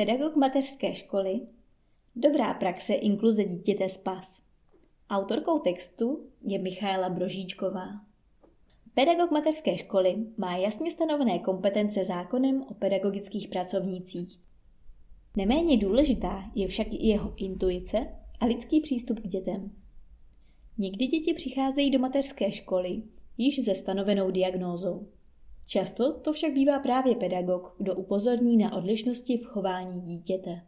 Pedagog mateřské školy. Dobrá praxe inkluze dítěte spas. Autorkou textu je Michaela Brožíčková. Pedagog mateřské školy má jasně stanovené kompetence zákonem o pedagogických pracovnících. Neméně důležitá je však i jeho intuice a lidský přístup k dětem. Někdy děti přicházejí do mateřské školy již se stanovenou diagnózou. Často to však bývá právě pedagog, kdo upozorní na odlišnosti v chování dítěte.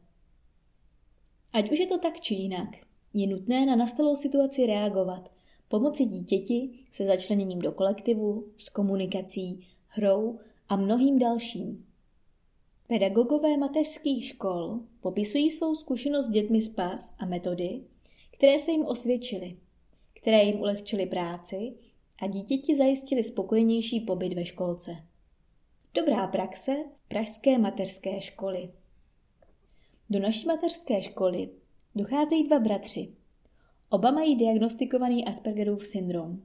Ať už je to tak či jinak, je nutné na nastalou situaci reagovat, pomoci dítěti se začleněním do kolektivu, s komunikací, hrou a mnohým dalším. Pedagogové mateřských škol popisují svou zkušenost s dětmi z PAS a metody, které se jim osvědčily, které jim ulehčily práci a dítěti zajistili spokojenější pobyt ve školce. Dobrá praxe z Pražské mateřské školy. Do naší mateřské školy docházejí dva bratři. Oba mají diagnostikovaný Aspergerův syndrom.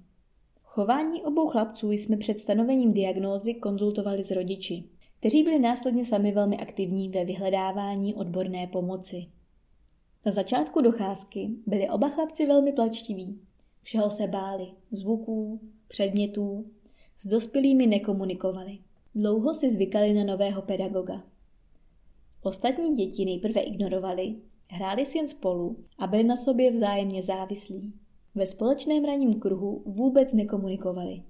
Chování obou chlapců jsme před stanovením diagnózy konzultovali s rodiči, kteří byli následně sami velmi aktivní ve vyhledávání odborné pomoci. Na začátku docházky byli oba chlapci velmi plačtiví Všeho se báli, zvuků, předmětů, s dospělými nekomunikovali. Dlouho si zvykali na nového pedagoga. Ostatní děti nejprve ignorovali, hráli si jen spolu a byli na sobě vzájemně závislí. Ve společném ranním kruhu vůbec nekomunikovali.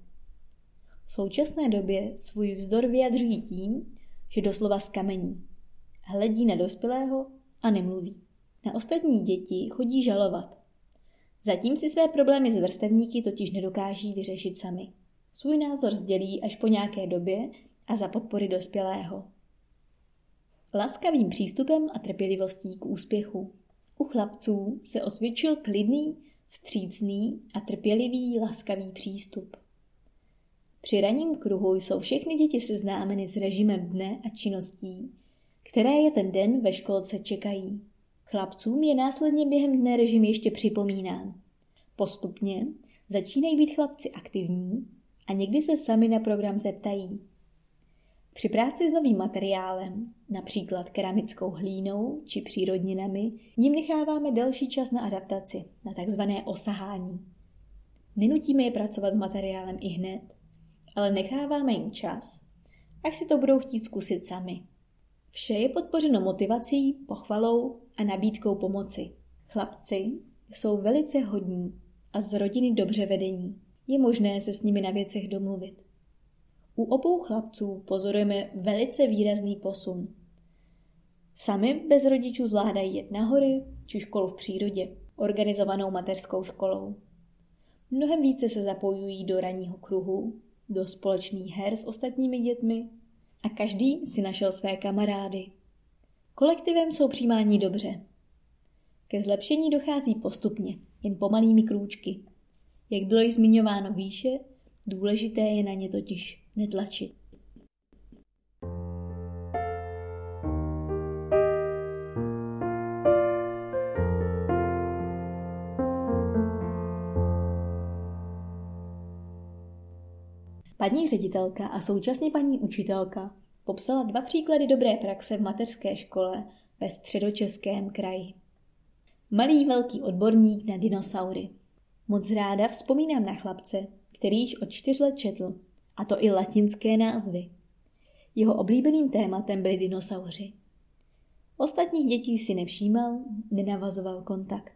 V současné době svůj vzdor vyjadřují tím, že doslova skamení. Hledí na dospělého a nemluví. Na ostatní děti chodí žalovat, Zatím si své problémy s vrstevníky totiž nedokáží vyřešit sami. Svůj názor sdělí až po nějaké době a za podpory dospělého. Laskavým přístupem a trpělivostí k úspěchu. U chlapců se osvědčil klidný, vstřícný a trpělivý laskavý přístup. Při raním kruhu jsou všechny děti seznámeny s režimem dne a činností, které je ten den ve školce čekají. Chlapcům je následně během dne režim ještě připomínán. Postupně začínají být chlapci aktivní a někdy se sami na program zeptají. Při práci s novým materiálem, například keramickou hlínou či přírodninami, jim necháváme delší čas na adaptaci, na takzvané osahání. Nenutíme je pracovat s materiálem i hned, ale necháváme jim čas, až si to budou chtít zkusit sami. Vše je podpořeno motivací, pochvalou a nabídkou pomoci. Chlapci jsou velice hodní a z rodiny dobře vedení. Je možné se s nimi na věcech domluvit. U obou chlapců pozorujeme velice výrazný posun. Sami bez rodičů zvládají jet na hory či školu v přírodě, organizovanou mateřskou školou. Mnohem více se zapojují do ranního kruhu, do společných her s ostatními dětmi a každý si našel své kamarády. Kolektivem jsou přijímáni dobře. Ke zlepšení dochází postupně, jen pomalými krůčky. Jak bylo již zmiňováno výše, důležité je na ně totiž netlačit. Paní ředitelka a současně paní učitelka popsala dva příklady dobré praxe v mateřské škole ve středočeském kraji. Malý velký odborník na dinosaury. Moc ráda vzpomínám na chlapce, který již od čtyř let četl, a to i latinské názvy. Jeho oblíbeným tématem byli dinosauři. Ostatních dětí si nevšímal, nenavazoval kontakt.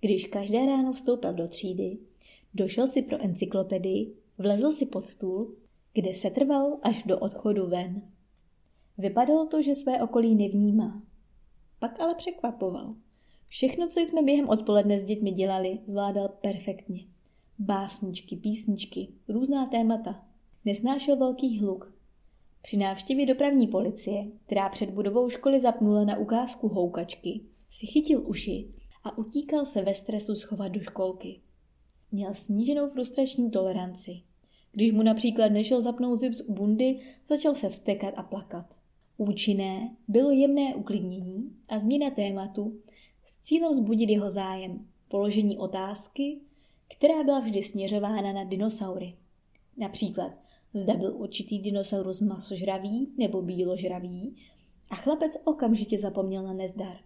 Když každé ráno vstoupil do třídy, došel si pro encyklopedii, vlezl si pod stůl, kde se trval až do odchodu ven. Vypadalo to, že své okolí nevnímá. Pak ale překvapoval. Všechno, co jsme během odpoledne s dětmi dělali, zvládal perfektně. Básničky, písničky, různá témata. Nesnášel velký hluk. Při návštěvě dopravní policie, která před budovou školy zapnula na ukázku houkačky, si chytil uši a utíkal se ve stresu schovat do školky. Měl sníženou frustrační toleranci. Když mu například nešel zapnout zips u bundy, začal se vstekat a plakat. Účinné bylo jemné uklidnění a změna tématu, s cílem zbudit jeho zájem, položení otázky, která byla vždy směřována na dinosaury. Například, zda byl určitý dinosaurus masožravý nebo bíložravý, a chlapec okamžitě zapomněl na nezdar.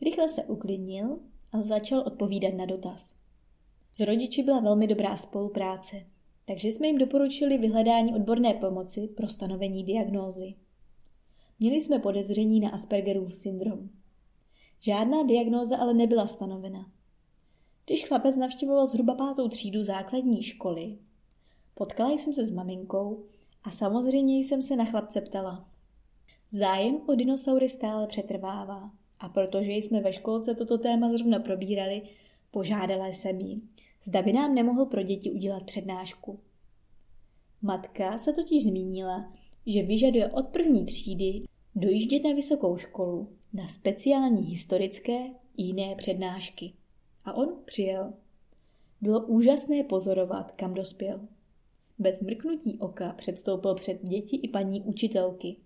Rychle se uklidnil a začal odpovídat na dotaz. S rodiči byla velmi dobrá spolupráce, takže jsme jim doporučili vyhledání odborné pomoci pro stanovení diagnózy. Měli jsme podezření na Aspergerův syndrom. Žádná diagnóza ale nebyla stanovena. Když chlapec navštěvoval zhruba pátou třídu základní školy, potkala jsem se s maminkou a samozřejmě jsem se na chlapce ptala. Zájem o dinosaury stále přetrvává a protože jsme ve školce toto téma zrovna probírali, požádala jsem jí, zda by nám nemohl pro děti udělat přednášku. Matka se totiž zmínila, že vyžaduje od první třídy dojíždět na vysokou školu na speciální historické i jiné přednášky. A on přijel. Bylo úžasné pozorovat, kam dospěl. Bez mrknutí oka předstoupil před děti i paní učitelky.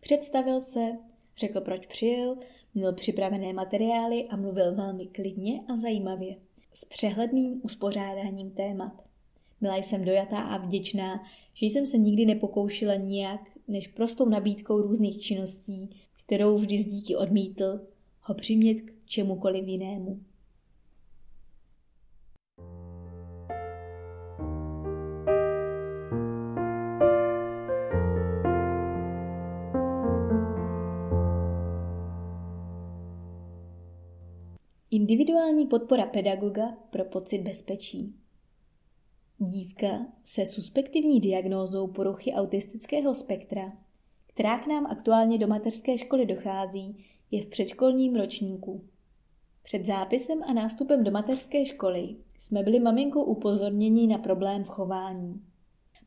Představil se, řekl, proč přijel, měl připravené materiály a mluvil velmi klidně a zajímavě, s přehledným uspořádáním témat. Byla jsem dojatá a vděčná, že jsem se nikdy nepokoušela nijak, než prostou nabídkou různých činností, kterou vždy z díky odmítl, ho přimět k čemukoliv jinému. Individuální podpora pedagoga pro pocit bezpečí. Dívka se suspektivní diagnózou poruchy autistického spektra, která k nám aktuálně do mateřské školy dochází, je v předškolním ročníku. Před zápisem a nástupem do mateřské školy jsme byli maminkou upozorněni na problém v chování.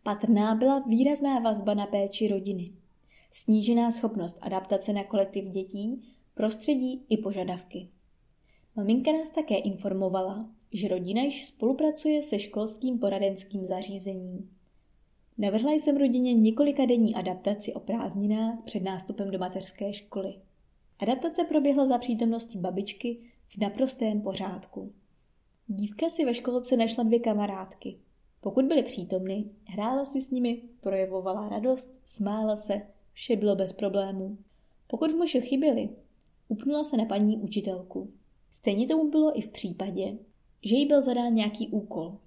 Patrná byla výrazná vazba na péči rodiny, snížená schopnost adaptace na kolektiv dětí, prostředí i požadavky. Maminka nás také informovala, že rodina již spolupracuje se školským poradenským zařízením. Navrhla jsem rodině několika denní adaptaci o prázdninách před nástupem do mateřské školy. Adaptace proběhla za přítomnosti babičky v naprostém pořádku. Dívka si ve školce našla dvě kamarádky. Pokud byly přítomny, hrála si s nimi, projevovala radost, smála se, vše bylo bez problémů. Pokud v moši chyběly, upnula se na paní učitelku. Stejně tomu bylo i v případě, že jí byl zadán nějaký úkol.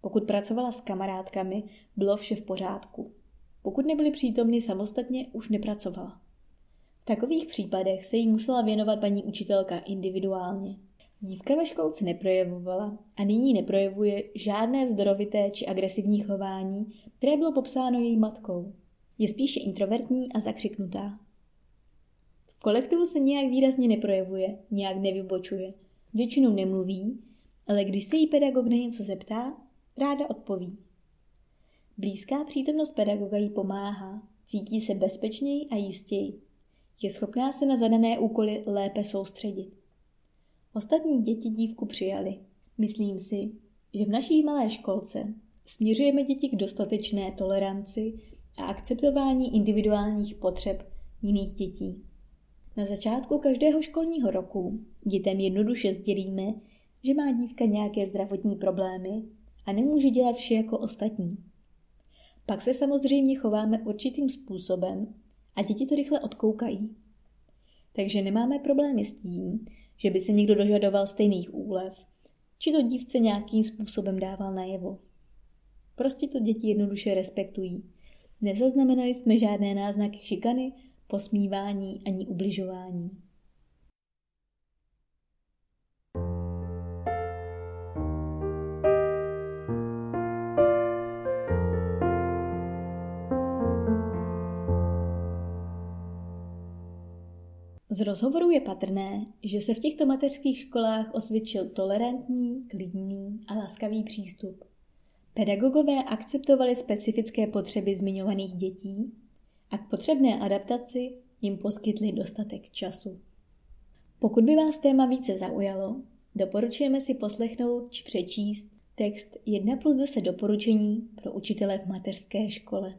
Pokud pracovala s kamarádkami, bylo vše v pořádku. Pokud nebyli přítomni samostatně, už nepracovala. V takových případech se jí musela věnovat paní učitelka individuálně. Dívka ve školce neprojevovala a nyní neprojevuje žádné vzdorovité či agresivní chování, které bylo popsáno její matkou. Je spíše introvertní a zakřiknutá. V kolektivu se nějak výrazně neprojevuje, nějak nevybočuje. Většinou nemluví, ale když se jí pedagog na něco zeptá, ráda odpoví. Blízká přítomnost pedagoga jí pomáhá, cítí se bezpečněji a jistěji. Je schopná se na zadané úkoly lépe soustředit. Ostatní děti dívku přijali. Myslím si, že v naší malé školce směřujeme děti k dostatečné toleranci a akceptování individuálních potřeb jiných dětí. Na začátku každého školního roku dětem jednoduše sdělíme, že má dívka nějaké zdravotní problémy a nemůže dělat vše jako ostatní. Pak se samozřejmě chováme určitým způsobem a děti to rychle odkoukají. Takže nemáme problémy s tím, že by se někdo dožadoval stejných úlev, či to dívce nějakým způsobem dával najevo. Prostě to děti jednoduše respektují. Nezaznamenali jsme žádné náznaky šikany posmívání ani ubližování. Z rozhovoru je patrné, že se v těchto mateřských školách osvědčil tolerantní, klidný a laskavý přístup. Pedagogové akceptovali specifické potřeby zmiňovaných dětí a k potřebné adaptaci jim poskytli dostatek času. Pokud by vás téma více zaujalo, doporučujeme si poslechnout či přečíst text 1 plus 10 doporučení pro učitele v mateřské škole.